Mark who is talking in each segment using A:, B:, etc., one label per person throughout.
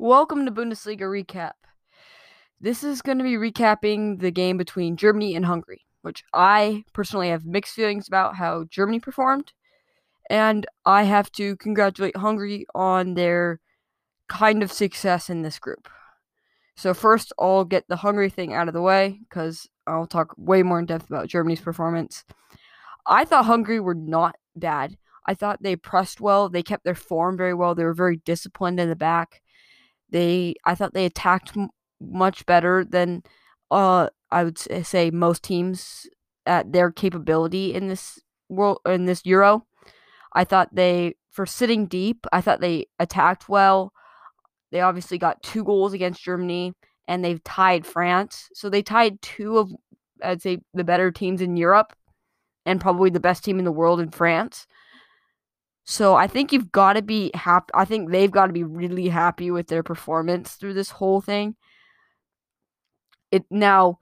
A: Welcome to Bundesliga Recap. This is going to be recapping the game between Germany and Hungary, which I personally have mixed feelings about how Germany performed. And I have to congratulate Hungary on their kind of success in this group. So, first, I'll get the Hungary thing out of the way because I'll talk way more in depth about Germany's performance. I thought Hungary were not bad. I thought they pressed well. They kept their form very well. They were very disciplined in the back. They, I thought they attacked m- much better than, uh, I would say most teams at their capability in this world in this Euro. I thought they, for sitting deep, I thought they attacked well. They obviously got two goals against Germany, and they've tied France. So they tied two of, I'd say, the better teams in Europe, and probably the best team in the world in France. So I think you've got to be happy. I think they've got to be really happy with their performance through this whole thing. It now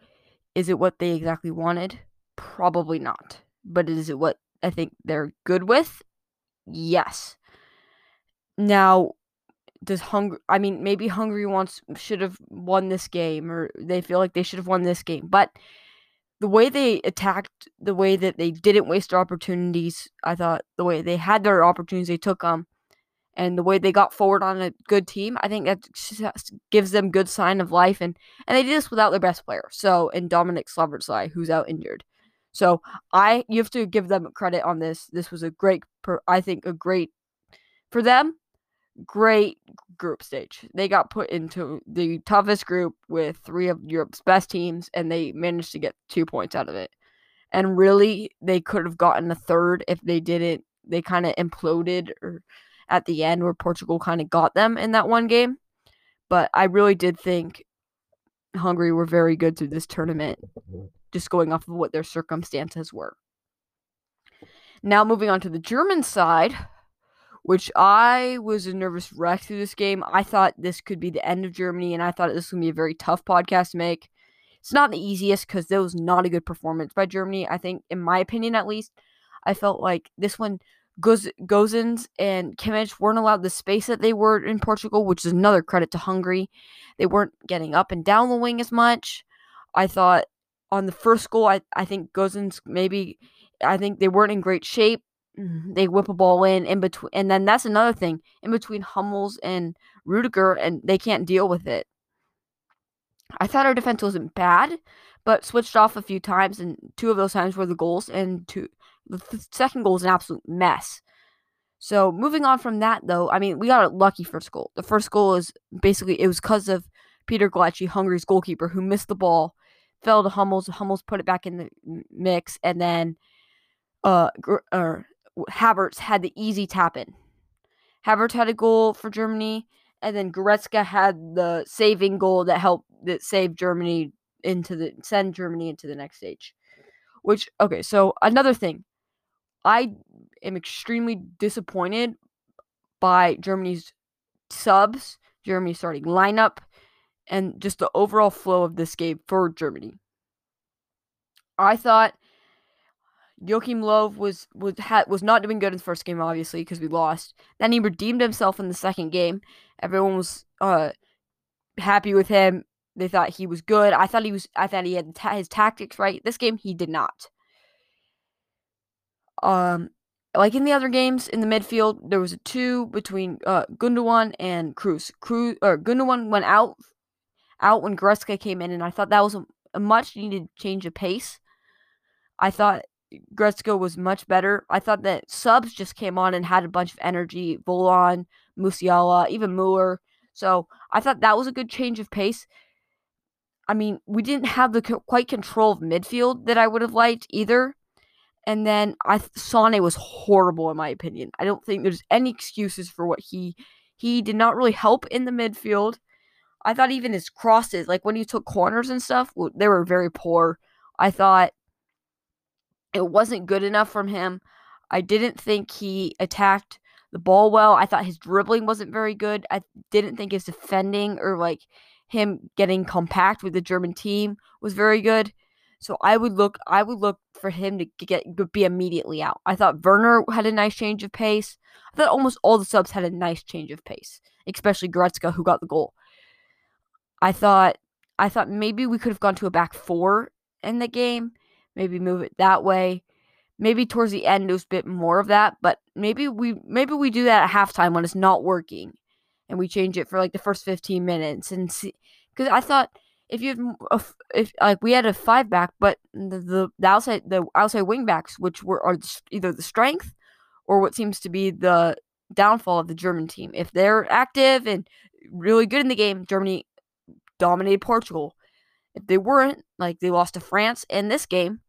A: is it what they exactly wanted? Probably not. But is it what I think they're good with? Yes. Now, does Hungary? I mean, maybe Hungary wants should have won this game, or they feel like they should have won this game. But the way they attacked, the way that they didn't waste their opportunities, I thought the way they had their opportunities, they took them, and the way they got forward on a good team, I think that gives them good sign of life. And and they did this without their best player, so in Dominik Szoboszlai, who's out injured. So I you have to give them credit on this. This was a great, I think, a great for them great group stage. They got put into the toughest group with three of Europe's best teams, and they managed to get two points out of it. And really, they could have gotten a third if they didn't. They kind of imploded or at the end where Portugal kind of got them in that one game. But I really did think Hungary were very good through this tournament, just going off of what their circumstances were. Now, moving on to the German side, which I was a nervous wreck through this game. I thought this could be the end of Germany, and I thought this to be a very tough podcast to make. It's not the easiest because there was not a good performance by Germany. I think, in my opinion at least, I felt like this one, Goz- Gosens and Kimmich weren't allowed the space that they were in Portugal, which is another credit to Hungary. They weren't getting up and down the wing as much. I thought on the first goal, I, I think Gosens maybe, I think they weren't in great shape. They whip a ball in in between and then that's another thing in between Hummels and Rudiger and they can't deal with it. I thought our defense wasn't bad, but switched off a few times and two of those times were the goals and two the second goal is an absolute mess. So moving on from that though, I mean we got a lucky first goal. The first goal is basically it was because of Peter Gulácsi, Hungary's goalkeeper, who missed the ball, fell to Hummels. Hummels put it back in the mix, and then uh, or Havertz had the easy tap in. Havertz had a goal for Germany, and then Goretzka had the saving goal that helped that saved Germany into the send Germany into the next stage. Which okay, so another thing, I am extremely disappointed by Germany's subs, Germany's starting lineup, and just the overall flow of this game for Germany. I thought Joachim Löw was was had, was not doing good in the first game, obviously, because we lost. Then he redeemed himself in the second game. Everyone was uh happy with him. They thought he was good. I thought he was. I thought he had ta- his tactics right. This game, he did not. Um, like in the other games in the midfield, there was a two between uh Gundogan and Kroos. Kroos or Gundogan went out out when Goretzka came in, and I thought that was a, a much needed change of pace. I thought Goretzka was much better. I thought that subs just came on and had a bunch of energy. Volland, Musiala, even Muller. So I thought that was a good change of pace. I mean, we didn't have the co- quite control of midfield that I would have liked either. And then I Sane was horrible in my opinion. I don't think there's any excuses for what he he did not really help in the midfield. I thought even his crosses, like when he took corners and stuff, they were very poor. I thought it wasn't good enough from him. I didn't think he attacked the ball well. I thought his dribbling wasn't very good. I didn't think his defending or like him getting compact with the German team was very good. So I would look I would look for him to get be immediately out. I thought Werner had a nice change of pace. I thought almost all the subs had a nice change of pace. especially Goretzka who got the goal. I thought I thought maybe we could have gone to a back four in the game, maybe move it that way. Maybe towards the end there's a bit more of that, but maybe we maybe we do that at halftime when it's not working, and we change it for like the first 15 minutes and see because I thought if you if like we had a five back, but the, the, the outside the outside wing backs, which were are either the strength or what seems to be the downfall of the German team. If they're active and really good in the game, Germany dominated Portugal. If they weren't, like they lost to France in this game,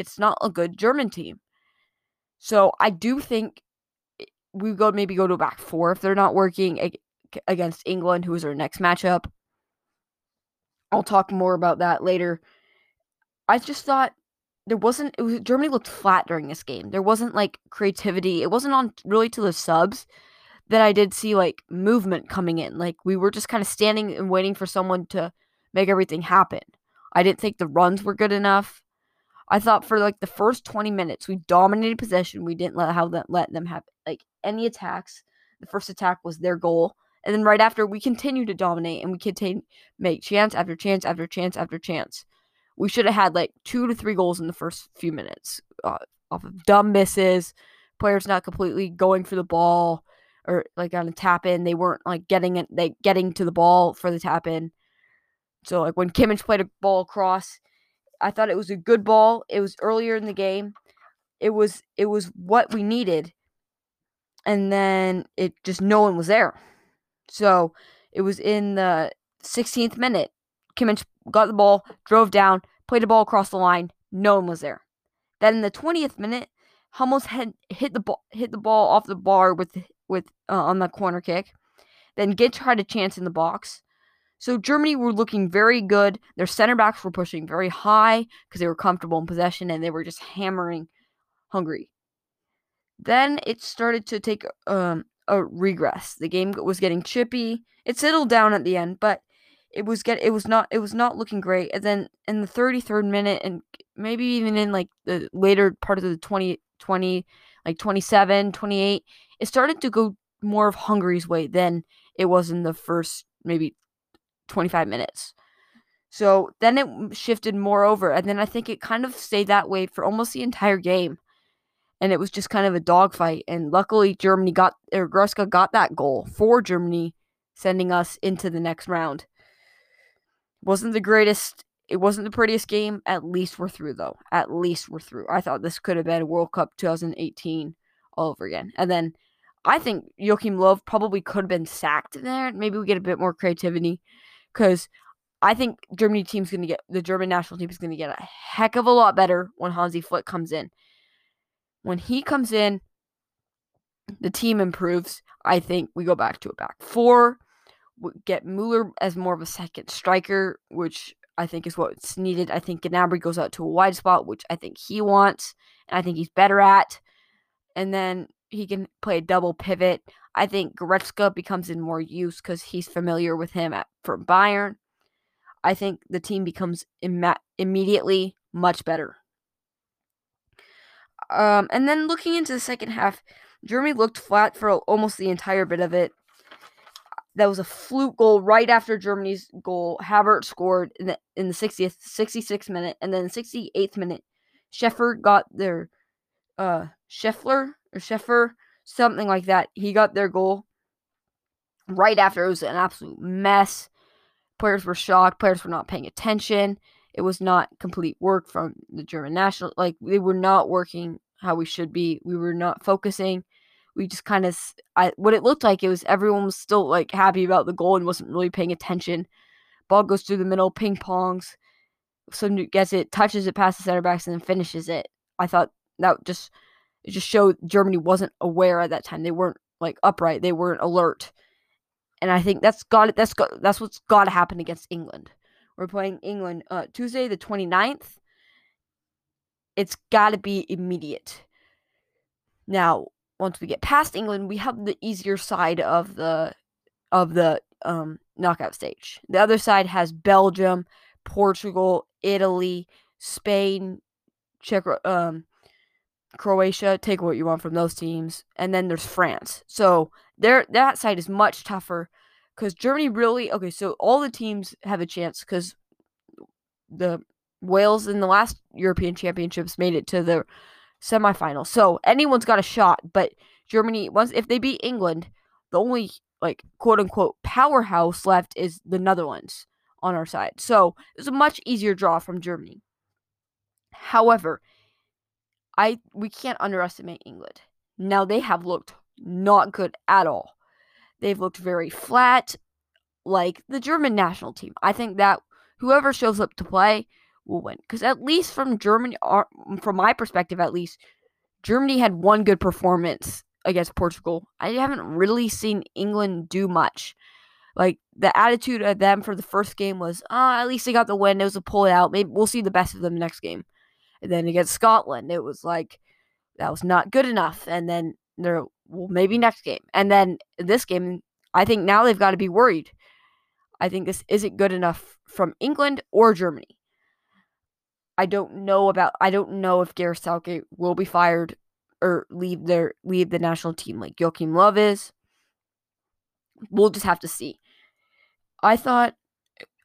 A: it's not a good German team. So I do think we go maybe go to back four if they're not working against England, who is our next matchup. I'll talk more about that later. I just thought there wasn't it was Germany looked flat during this game. There wasn't like creativity. It wasn't on really to the subs that I did see like movement coming in. Like we were just kind of standing and waiting for someone to make everything happen. I didn't think the runs were good enough. I thought for like the first 20 minutes we dominated possession. We didn't let how that let them have like any attacks. The first attack was their goal. And then right after, we continue to dominate and we continue make chance after chance after chance after chance. We should have had like two to three goals in the first few minutes uh, off of dumb misses, players not completely going for the ball or like on a tap in. They weren't like getting it, they getting to the ball for the tap in. So like when Kimmich played a ball across, I thought it was a good ball. It was earlier in the game. It was it was what we needed. And then it just no one was there. So it was in the 16th minute. Kimmich got the ball, drove down, played the ball across the line. No one was there. Then in the 20th minute, Hummels had hit the ball hit the ball off the bar with with uh, on the corner kick. Then Git had a chance in the box. So Germany were looking very good. Their center backs were pushing very high because they were comfortable in possession and they were just hammering Hungary. Then it started to take um, a regress. The game was getting chippy. It settled down at the end, but it was get it was not it was not looking great. And then in the 33rd minute and maybe even in like the later part of the 2020 like 27, 28, it started to go more of Hungary's way than it was in the first maybe 25 minutes. So then it shifted more over, and then I think it kind of stayed that way for almost the entire game and it was just kind of a dogfight. And luckily, Germany got or Goretzka got that goal for Germany, sending us into the next round. Wasn't the greatest. It wasn't the prettiest game. At least we're through, though. At least we're through. I thought this could have been World Cup 2018 all over again. And then I think Joachim Löw probably could have been sacked there. Maybe we get a bit more creativity because I think Germany team's going to get the German national team is going to get a heck of a lot better when Hansi Flick comes in when he comes in, the team improves. I think we go back to a back four. Get Mueller as more of a second striker, which I think is what's needed. I think Gnabry goes out to a wide spot, which I think he wants, and I think he's better at. And then he can play a double pivot. I think Goretzka becomes in more use because he's familiar with him at, from Bayern. I think the team becomes Im- immediately much better. Um, and then looking into the second half, Germany looked flat for almost the entire bit of it. That was a fluke goal right after Germany's goal. Havertz scored in the in the 60th, 66th minute, and then the 68th minute, Schäfer got their uh Scheffler or Scheffer, something like that. He got their goal right after. It was an absolute mess. Players were shocked. Players were not paying attention. It was not complete work from the German national. Like they were not working how we should be. We were not focusing. We just kind of, I what it looked like it was everyone was still like happy about the goal and wasn't really paying attention. Ball goes through the middle, ping pongs. Someone gets it, touches it past the center backs, and then finishes it. I thought that just it just showed Germany wasn't aware at that time. They weren't like upright. They weren't alert. And I think that's got it. that's got that's what's got to happen against England. We're playing England uh, Tuesday, the 29th. It's got to be immediate. Now, once we get past England, we have the easier side of the of the um, knockout stage. The other side has Belgium, Portugal, Italy, Spain, Czech, um, Croatia, take what you want from those teams, and then there's France. So there that side is much tougher because Germany really okay. So all the teams have a chance because the Wales in the last European Championships made it to the semifinal. So anyone's got a shot, but Germany once if they beat England, the only like quote unquote powerhouse left is the Netherlands on our side. So it's a much easier draw from Germany. However, I we can't underestimate England. Now they have looked not good at all. They've looked very flat, like the German national team. I think that whoever shows up to play will win. Because at least from Germany, uh, from my perspective, at least, Germany had one good performance against Portugal. I haven't really seen England do much. Like the attitude of them for the first game was, oh, at least they got the win. It was a pull out. Maybe we'll see the best of them next game. And then against Scotland, it was like that was not good enough. And then they're well, maybe next game. And then this game, I think now they've got to be worried. I think this isn't good enough from England or Germany. I don't know about I don't know if Gareth Southgate will be fired or leave their leave the national team like Joachim Löw is. We'll just have to see. I thought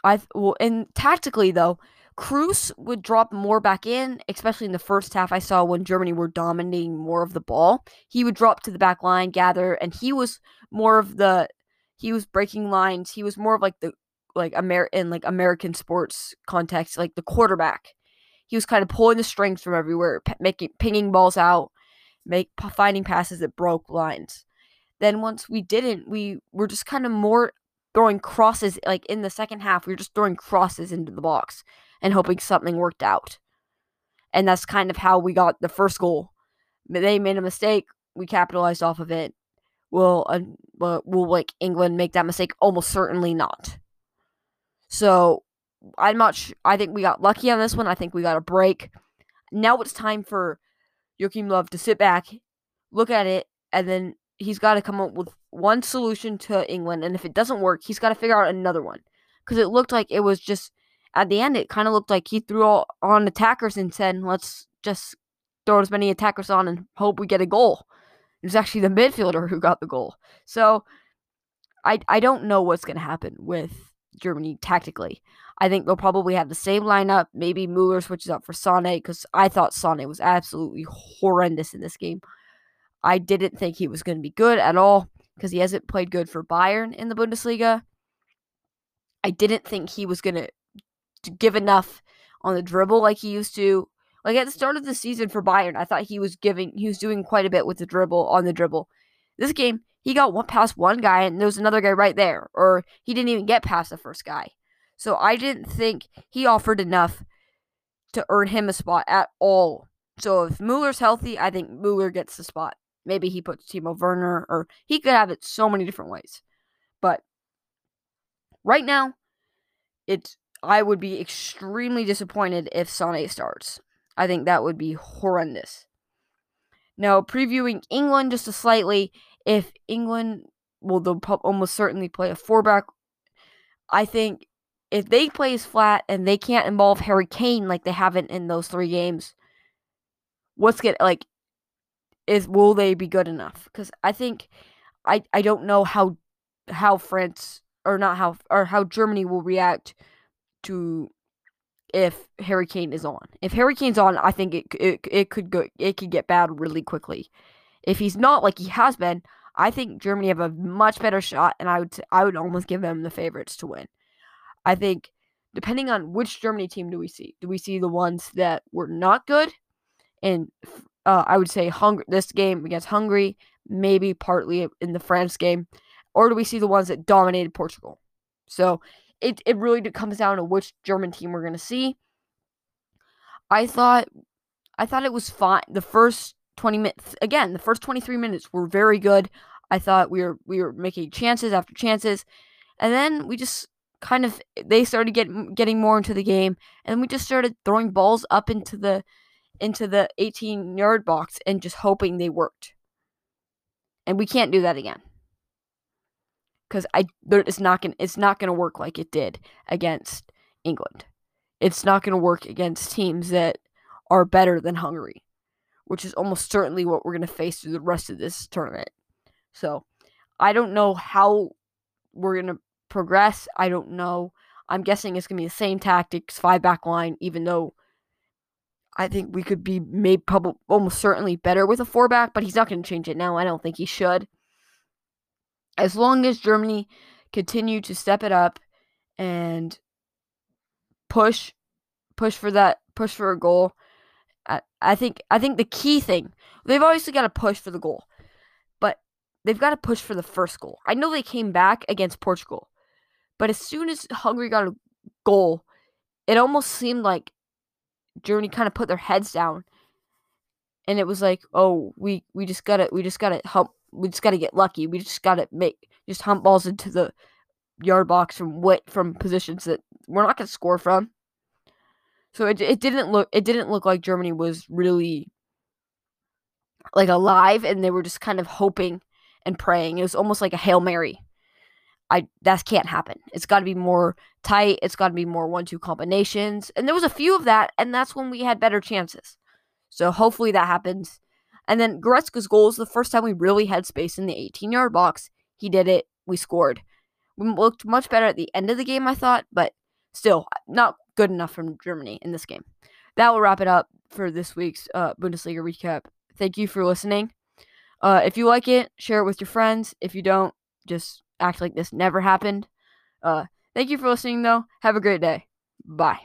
A: I well and tactically though, Kroos would drop more back in, especially in the first half. I saw when Germany were dominating more of the ball. He would drop to the back line, gather, and he was more of the he was breaking lines. He was more of like the like Amer in like American sports context, like the quarterback. He was kind of pulling the strings from everywhere, p- making pinging balls out, make finding passes that broke lines. Then once we didn't, we were just kind of more throwing crosses like in the second half. We were just throwing crosses into the box and hoping something worked out. And that's kind of how we got the first goal. They made a mistake. We capitalized off of it. Will uh, will like England make that mistake? Almost certainly not. So I'm not. Sh- I think we got lucky on this one. I think we got a break. Now it's time for Joachim Löw to sit back, look at it, and then he's got to come up with one solution to England. And if it doesn't work, he's got to figure out another one. Because it looked like it was just at the end. It kind of looked like he threw all on attackers and said, "Let's just throw as many attackers on and hope we get a goal." It was actually the midfielder who got the goal. So I I don't know what's going to happen with Germany tactically. I think they'll probably have the same lineup. Maybe Mueller switches up for Sané because I thought Sané was absolutely horrendous in this game. I didn't think he was going to be good at all because he hasn't played good for Bayern in the Bundesliga. I didn't think he was going to give enough on the dribble like he used to. Like at the start of the season for Bayern, I thought he was giving he was doing quite a bit with the dribble on the dribble. This game, he got one past one guy and there was another guy right there, or he didn't even get past the first guy. So I didn't think he offered enough to earn him a spot at all. So if Mueller's healthy, I think Mueller gets the spot. Maybe he puts Timo Werner, or he could have it so many different ways. But right now, it's I would be extremely disappointed if Sane starts. I think that would be horrendous. Now, previewing England just a slightly, if England, well, they'll almost certainly play a four back. I think if they plays flat and they can't involve Harry Kane like they haven't in those three games, what's get like is will they be good enough? Because I think I I don't know how how France or not how or how Germany will react to if Harry Kane is on. If Harry Kane's on, I think it it it could go it could get bad really quickly. If he's not like he has been, I think Germany have a much better shot, and I would I would almost give them the favorites to win. I think depending on which Germany team do we see, do we see the ones that were not good, and uh, I would say Hungary this game against Hungary, maybe partly in the France game, or do we see the ones that dominated Portugal? So it it really comes down to which German team we're gonna see. I thought I thought it was fine. The first 20 minutes again, the first 23 minutes were very good. I thought we were we were making chances after chances. And then we just kind of they started getting getting more into the game, and we just started throwing balls up into the into the 18 yard box and just hoping they worked. And we can't do that again because I it's not gonna it's not gonna work like it did against England. It's not gonna work against teams that are better than Hungary which is almost certainly what we're to face through the rest of this tournament. So I don't know how we're to progress. I don't know. I'm guessing it's to be the same tactics, five back line, even though I think we could be made probably almost certainly better with a four back, but he's not to change it now. I don't think he should. As long as Germany continue to step it up and push push for that push for a goal. I, I think I think the key thing they've obviously got to push for the goal, but they've got to push for the first goal. I know they came back against Portugal, but as soon as Hungary got a goal, it almost seemed like Germany kind of put their heads down, and it was like, oh, we we just gotta we just gotta hump we just gotta get lucky. We just gotta make just hump balls into the yard box from what from positions that we're not gonna score from. So it it didn't look it didn't look like Germany was really like alive and they were just kind of hoping and praying. It was almost like a Hail Mary. I that can't happen. It's got to be more tight. It's got to be more one-two combinations. And there was a few of that and that's when we had better chances. So hopefully that happens. And then Goretzka's goal is the first time we really had space in the 18-yard box. He did it. We scored. We looked much better at the end of the game, I thought, but still not good enough from Germany in this game. That will wrap it up for this week's uh, Bundesliga recap. Thank you for listening. Uh, if you like it, share it with your friends. If you don't, just act like this never happened. Uh, thank you for listening, though. Have a great day. Bye.